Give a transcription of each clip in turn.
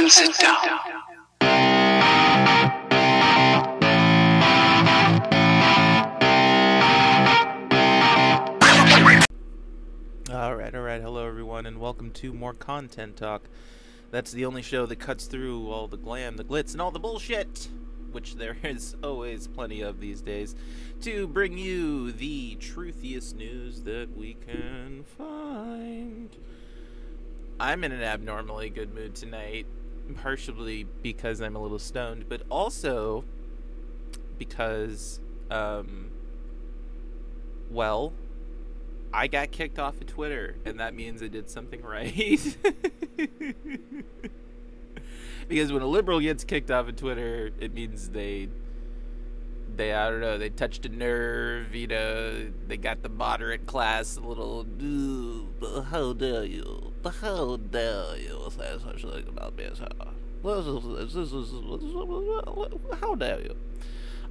and sit down. All right, all right. Hello, everyone, and welcome to more Content Talk. That's the only show that cuts through all the glam, the glitz, and all the bullshit, which there is always plenty of these days, to bring you the truthiest news that we can find. I'm in an abnormally good mood tonight, partially because I'm a little stoned, but also because, um, well, I got kicked off of Twitter, and that means I did something right. because when a liberal gets kicked off of Twitter, it means they, they I don't know, they touched a nerve. You know, they got the moderate class a little. "Ooh, How dare you? How dare you say such thing about me? this is- How dare you?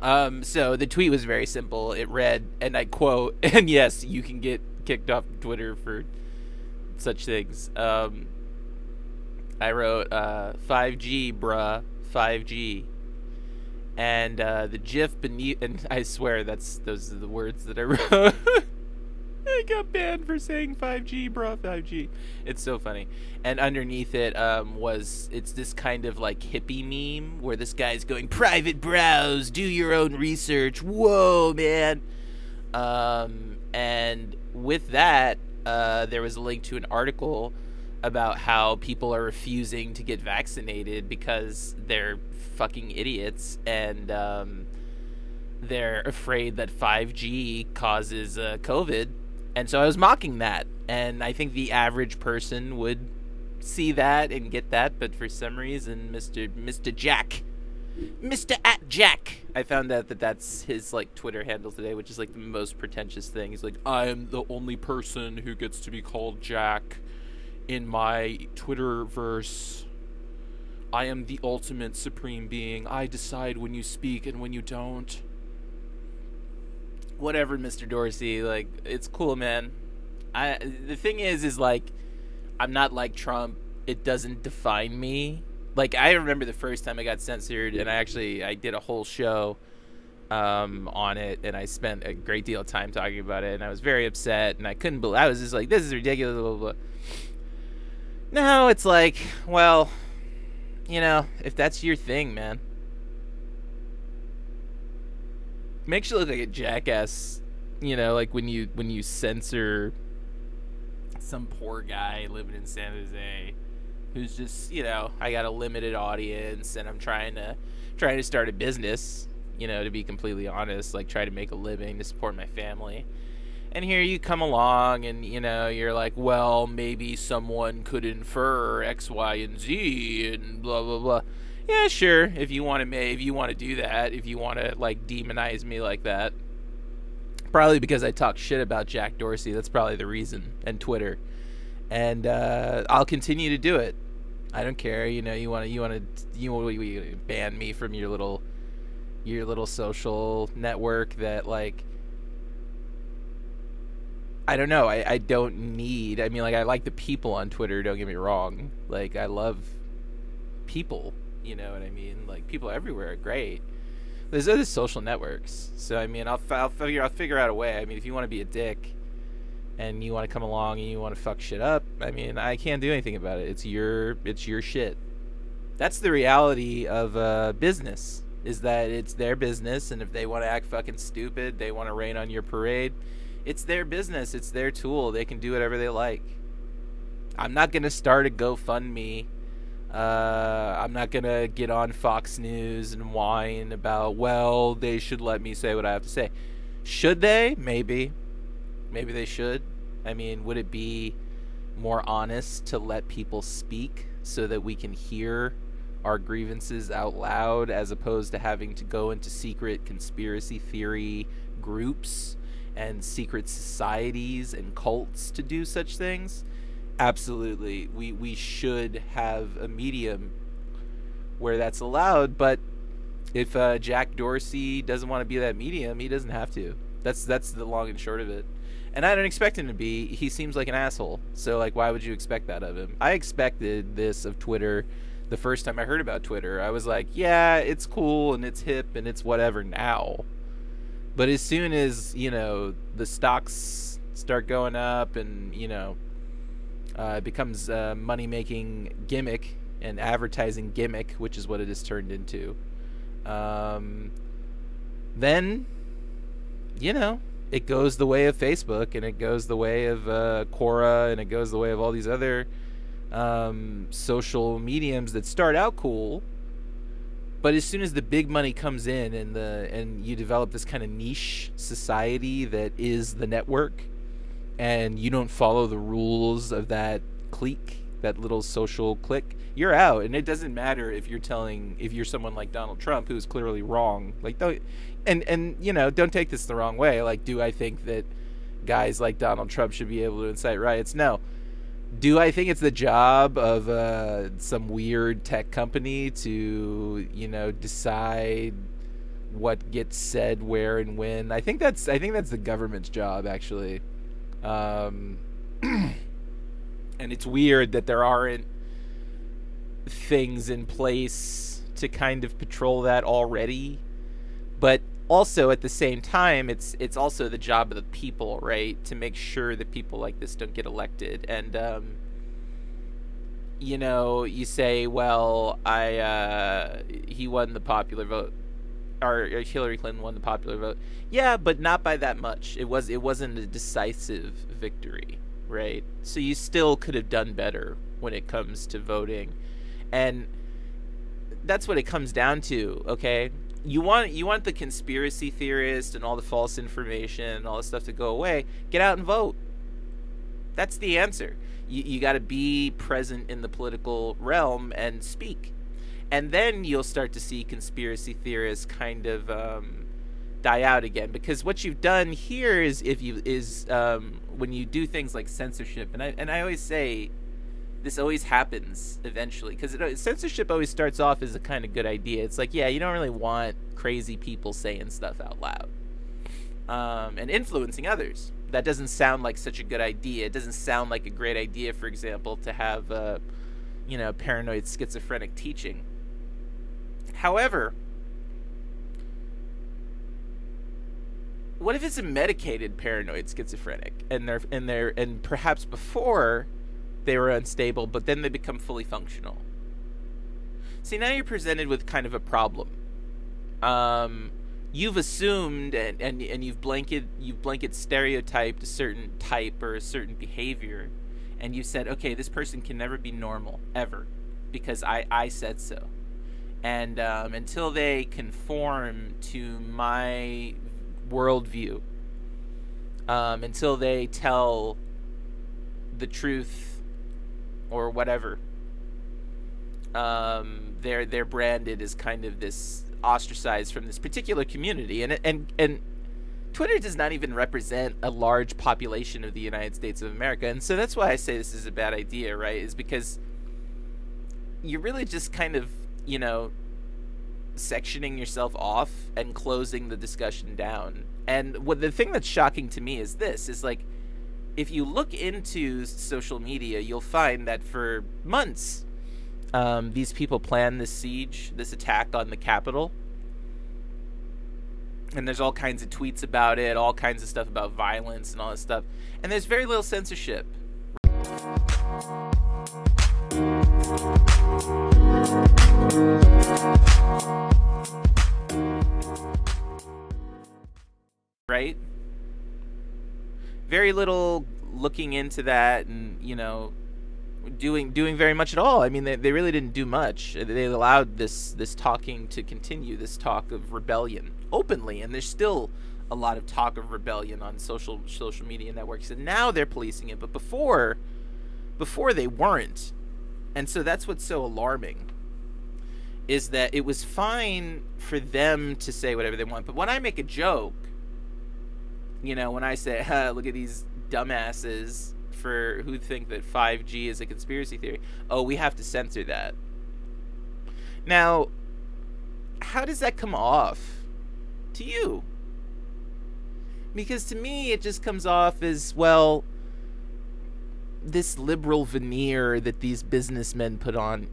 Um, so the tweet was very simple. It read, and I quote, and yes, you can get kicked off Twitter for such things. Um, I wrote, uh, 5G, bruh, 5G. And uh, the GIF beneath, and I swear that's those are the words that I wrote. I got banned for saying 5G, bro. 5G. It's so funny. And underneath it um, was it's this kind of like hippie meme where this guy's going private browse, do your own research. Whoa, man. Um, and with that, uh, there was a link to an article about how people are refusing to get vaccinated because they're fucking idiots and um, they're afraid that 5G causes uh, COVID. And so I was mocking that. And I think the average person would see that and get that, but for some reason, Mr. Mr. Jack, Mr. at Jack, I found out that that's his like Twitter handle today, which is like the most pretentious thing. He's like, I am the only person who gets to be called Jack in my Twitter verse. I am the ultimate supreme being. I decide when you speak and when you don't. Whatever, Mr. Dorsey. Like, it's cool, man. I the thing is, is like, I'm not like Trump. It doesn't define me. Like, I remember the first time I got censored, and I actually I did a whole show um, on it, and I spent a great deal of time talking about it, and I was very upset, and I couldn't believe. I was just like, this is ridiculous. Blah, blah, blah. Now it's like, well, you know, if that's your thing, man, makes you look like a jackass. You know, like when you when you censor some poor guy living in San Jose who's just, you know, I got a limited audience and I'm trying to trying to start a business, you know, to be completely honest, like try to make a living to support my family. And here you come along and you know, you're like, well, maybe someone could infer X, Y, and Z and blah blah blah. Yeah, sure. If you want to, if you want to do that, if you want to like demonize me like that, probably because I talk shit about Jack Dorsey. That's probably the reason. And Twitter, and uh, I'll continue to do it. I don't care. You know, you want to, you want to, you want to ban me from your little, your little social network that like. I don't know. I, I don't need. I mean, like, I like the people on Twitter. Don't get me wrong. Like, I love people. You know what I mean? Like, people everywhere are great. There's other social networks. So I mean, I'll, I'll figure I'll figure out a way. I mean, if you want to be a dick and you want to come along and you want to fuck shit up, I mean, I can't do anything about it. It's your it's your shit. That's the reality of uh, business. Is that it's their business, and if they want to act fucking stupid, they want to rain on your parade. It's their business. It's their tool. They can do whatever they like. I'm not gonna start a GoFundMe uh, I'm not gonna get on Fox News and whine about, well, they should let me say what I have to say. Should they? Maybe. Maybe they should. I mean, would it be more honest to let people speak so that we can hear our grievances out loud as opposed to having to go into secret conspiracy theory groups and secret societies and cults to do such things? absolutely we we should have a medium where that's allowed but if uh, Jack Dorsey doesn't want to be that medium he doesn't have to that's that's the long and short of it and I don't expect him to be he seems like an asshole so like why would you expect that of him I expected this of Twitter the first time I heard about Twitter. I was like, yeah, it's cool and it's hip and it's whatever now. But as soon as, you know, the stocks start going up and, you know, uh, it becomes a money making gimmick and advertising gimmick, which is what it has turned into. Um, then, you know, it goes the way of Facebook and it goes the way of uh, Quora and it goes the way of all these other um, social mediums that start out cool, but as soon as the big money comes in and the and you develop this kind of niche society that is the network, and you don't follow the rules of that clique, that little social clique, you're out. And it doesn't matter if you're telling if you're someone like Donald Trump who's clearly wrong. Like don't and and you know don't take this the wrong way. Like do I think that guys like Donald Trump should be able to incite riots? No do I think it's the job of uh, some weird tech company to, you know, decide what gets said where and when? I think that's I think that's the government's job actually. Um, and it's weird that there aren't things in place to kind of patrol that already. But also at the same time it's it's also the job of the people right? To make sure that people like this don't get elected. And um, you know you say well i uh, he won the popular vote or hillary clinton won the popular vote. Yeah but not by that much. It was it wasn't a decisive victory right? So you still could have done better when it comes to voting. And that's what it comes down to okay you want you want the conspiracy theorist and all the false information and all this stuff to go away. Get out and vote. That's the answer. You you got to be present in the political realm and speak, and then you'll start to see conspiracy theorists kind of um, die out again. Because what you've done here is if you is um, when you do things like censorship, and I and I always say this always happens eventually because censorship always starts off as a kind of good idea. It's like, yeah, you don't really want crazy people saying stuff out loud um, and influencing others. That doesn't sound like such a good idea. It doesn't sound like a great idea, for example, to have, uh, you know, paranoid schizophrenic teaching. However, what if it's a medicated paranoid schizophrenic and they're and they're and perhaps before they were unstable, but then they become fully functional. See, now you're presented with kind of a problem. Um, you've assumed and, and, and you've blanket you've blanket stereotyped a certain type or a certain behavior, and you said, okay, this person can never be normal ever, because I I said so, and um, until they conform to my worldview, um, until they tell the truth or whatever. Um, they're they're branded as kind of this ostracized from this particular community, and and and Twitter does not even represent a large population of the United States of America, and so that's why I say this is a bad idea, right? Is because you're really just kind of you know sectioning yourself off and closing the discussion down. And what the thing that's shocking to me is this: is like if you look into social media, you'll find that for months, um, these people plan this siege, this attack on the Capitol. And there's all kinds of tweets about it, all kinds of stuff about violence and all this stuff. And there's very little censorship. Right? Very little looking into that and you know doing doing very much at all. I mean, they, they really didn't do much. They allowed this this talking to continue, this talk of rebellion openly, and there's still a lot of talk of rebellion on social social media networks. And now they're policing it, but before before they weren't. And so that's what's so alarming is that it was fine for them to say whatever they want, but when I make a joke you know, when I say, look at these dumbasses for who think that 5G is a conspiracy theory, oh, we have to censor that. Now, how does that come off to you? Because to me, it just comes off as, well, this liberal veneer that these businessmen put on.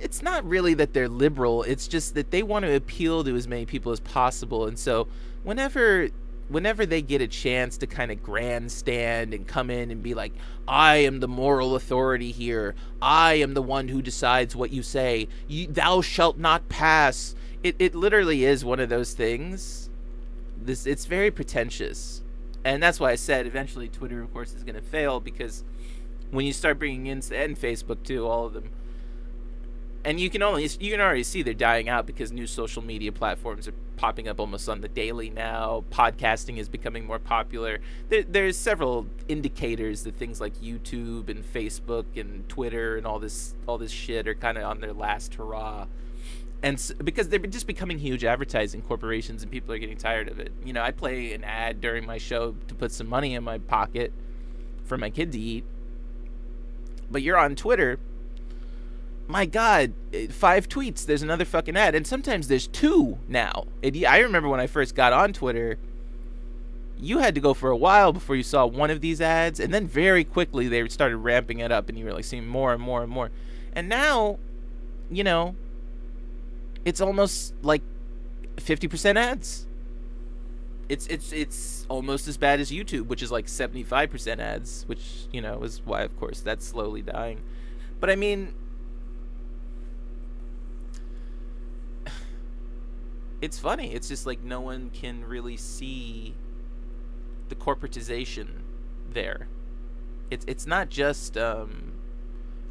it's not really that they're liberal. It's just that they want to appeal to as many people as possible. And so whenever whenever they get a chance to kind of grandstand and come in and be like, I am the moral authority here. I am the one who decides what you say. You, thou shalt not pass. It, it literally is one of those things. This it's very pretentious, and that's why I said eventually Twitter, of course, is going to fail because when you start bringing in and Facebook too, all of them and you can only you can already see they're dying out because new social media platforms are popping up almost on the daily now. Podcasting is becoming more popular. There, there's several indicators that things like YouTube and Facebook and Twitter and all this all this shit are kind of on their last hurrah. And so, because they're just becoming huge advertising corporations, and people are getting tired of it. You know, I play an ad during my show to put some money in my pocket for my kid to eat. But you're on Twitter my god, eh, five tweets, there's another fucking ad. And sometimes there's two now. It, I remember when I first got on Twitter, you had to go for a while before you saw one of these ads. And then very quickly they started ramping it up and you were like seeing more and more and more. And now, you know, it's almost like 50% ads. It's it's it's almost as bad as YouTube, which is like 75% ads, which, you know, is why of course that's slowly dying. But I mean, it's funny. It's just like no one can really see the corporatization there. It's it's not just um,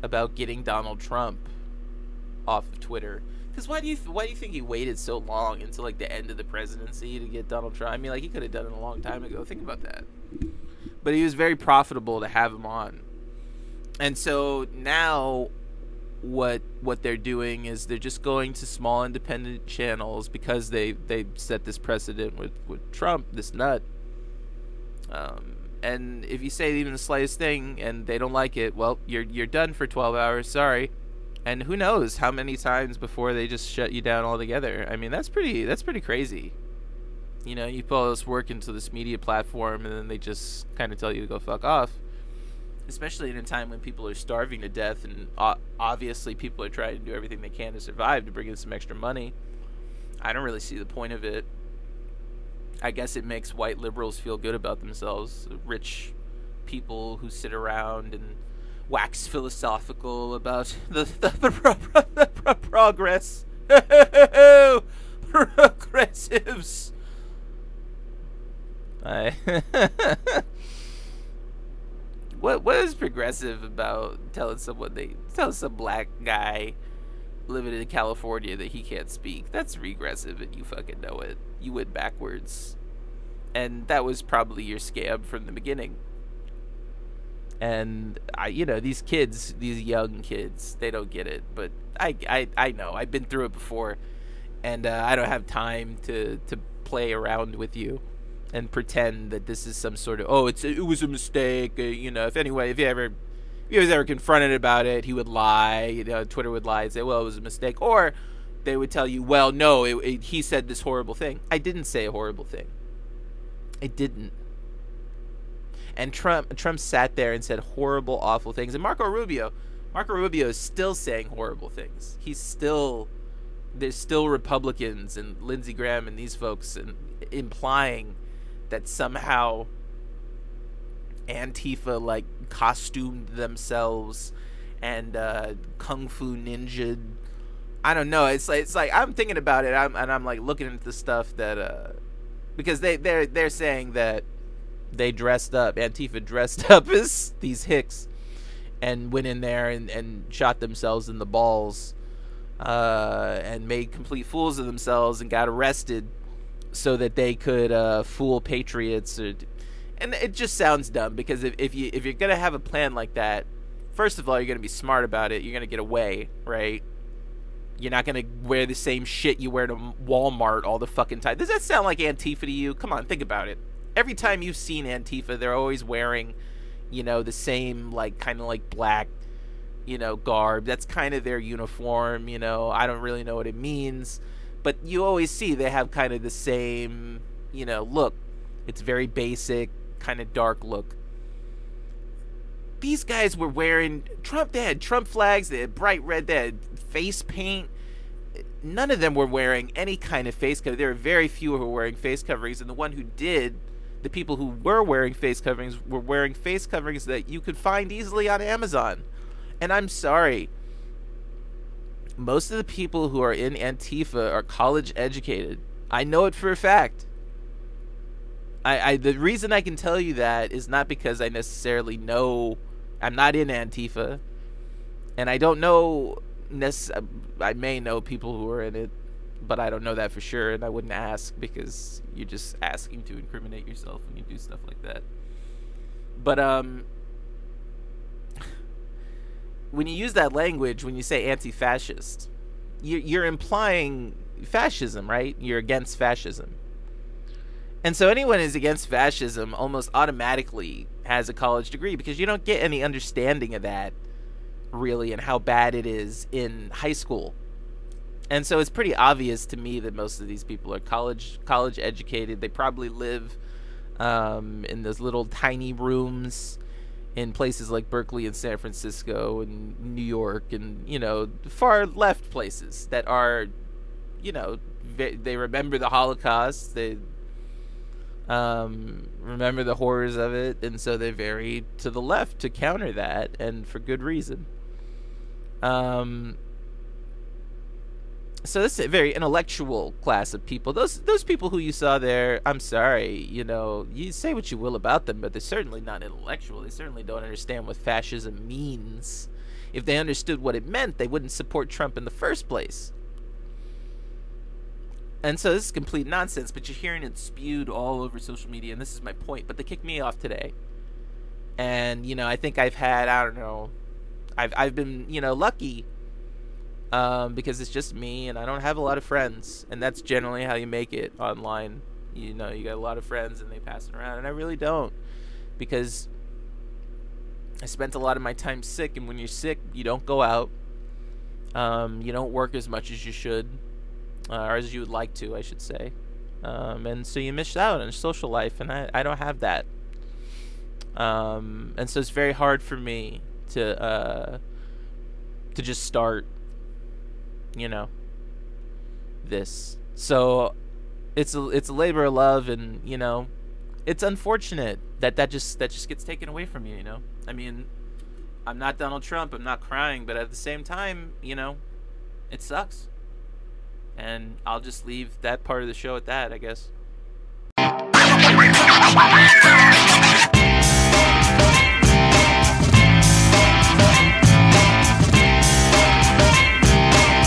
about getting Donald Trump off of Twitter. Because why do you why do you think he waited so long until like the end of the presidency to get Donald Trump? I mean, like he could have done it a long time ago. Think about that. But he was very profitable to have him on, and so now what what they're doing is they're just going to small independent channels because they they set this precedent with with Trump, this nut. Um, and if you say even the slightest thing and they don't like it, well, you're you're done for 12 hours. Sorry. And who knows how many times before they just shut you down altogether? I mean, that's pretty that's pretty crazy. You know, you put all this work into this media platform and then they just kind of tell you to go fuck off especially in a time when people are starving to death and obviously people are trying to do everything they can to survive to bring in some extra money. I don't really see the point of it. I guess it makes white liberals feel good about themselves, rich people who sit around and wax philosophical about the, the, the, the progress. Progressives. I what what is progressive about telling someone they tell some black guy living in California that he can't speak? That's regressive, and you fucking know it. You went backwards, and that was probably your scam from the beginning. And I, you know, these kids, these young kids, they don't get it, but I, I, I know. I've been through it before, and uh, I don't have time to to play around with you and pretend that this is some sort of oh it's it was a mistake uh, you know if anyway if he ever if he was ever confronted about it he would lie you know Twitter would lie and say well it was a mistake or they would tell you well no it, it, he said this horrible thing. I didn't say a horrible thing. I didn't. And Trump Trump sat there and said horrible awful things. And Marco Rubio Marco Rubio is still saying horrible things. He's still there's still Republicans and Lindsey Graham and these folks and implying that somehow Antifa like costumed themselves and uh, kung fu ninja. I don't know. It's like it's like I'm thinking about it, I'm, and I'm like looking at the stuff that uh, because they they're they're saying that they dressed up Antifa dressed up as these hicks and went in there and, and shot themselves in the balls uh, and made complete fools of themselves and got arrested so that they could uh, fool patriots or, and it just sounds dumb because if, if you if you're gonna have a plan like that first of all you're gonna be smart about it. You're gonna get away right? You're not gonna wear the same shit you wear to walmart all the fucking time. Does that sound like antifa to you? Come on think about it. Every time you've seen antifa they're always wearing you know the same like kind of like black you know garb. That's kind of their uniform you know? I don't really know what it means but you always see they have kind of the same, you know, look. It's very basic, kind of dark look. These guys were wearing Trump. They had Trump flags. They had bright red. They had face paint. None of them were wearing any kind of face cover. There were very few who were wearing face coverings, and the one who did, the people who were wearing face coverings, were wearing face coverings that you could find easily on Amazon. And I'm sorry, most of the people who are in Antifa are college educated. I know it for a fact. I, I the reason I can tell you that is not because I necessarily know I'm not in Antifa, and I don't know. Nec- I may know people who are in it, but I don't know that for sure, and I wouldn't ask because you're just asking to incriminate yourself when you do stuff like that. But um, when you use that language, when you say anti-fascist, you're implying fascism, right? You're against fascism. And so anyone who's against fascism almost automatically has a college degree because you don't get any understanding of that really and how bad it is in high school. And so it's pretty obvious to me that most of these people are college college educated. They probably live um, in those little tiny rooms in places like Berkeley and San Francisco and New York and you know far left places that are you know they remember the Holocaust they um, remember the horrors of it and so they vary to the left to counter that and for good reason. Um, so this is a very intellectual class of people. Those those people who you saw there, I'm sorry, you know, you say what you will about them, but they're certainly not intellectual. They certainly don't understand what fascism means. If they understood what it meant, they wouldn't support Trump in the first place. And so this is complete nonsense, but you're hearing it spewed all over social media, and this is my point. But they kicked me off today. And, you know, I think I've had, I don't know, I've I've been, you know, lucky um, because it's just me and I don't have a lot of friends, and that's generally how you make it online. You know, you got a lot of friends and they pass it around, and I really don't because I spent a lot of my time sick, and when you're sick, you don't go out. Um, you don't work as much as you should, uh, or as you would like to, I should say. Um, and so you miss out on social life, and I, I don't have that. Um, and so it's very hard for me to uh, to just start you know, this. So it's a it's a labor of love, and you know, it's unfortunate that that just that just gets taken away from you. You know, I mean, I'm not Donald Trump. I'm not crying, but at the same time, you know, it sucks. And I'll just leave that part of the show at that, I guess.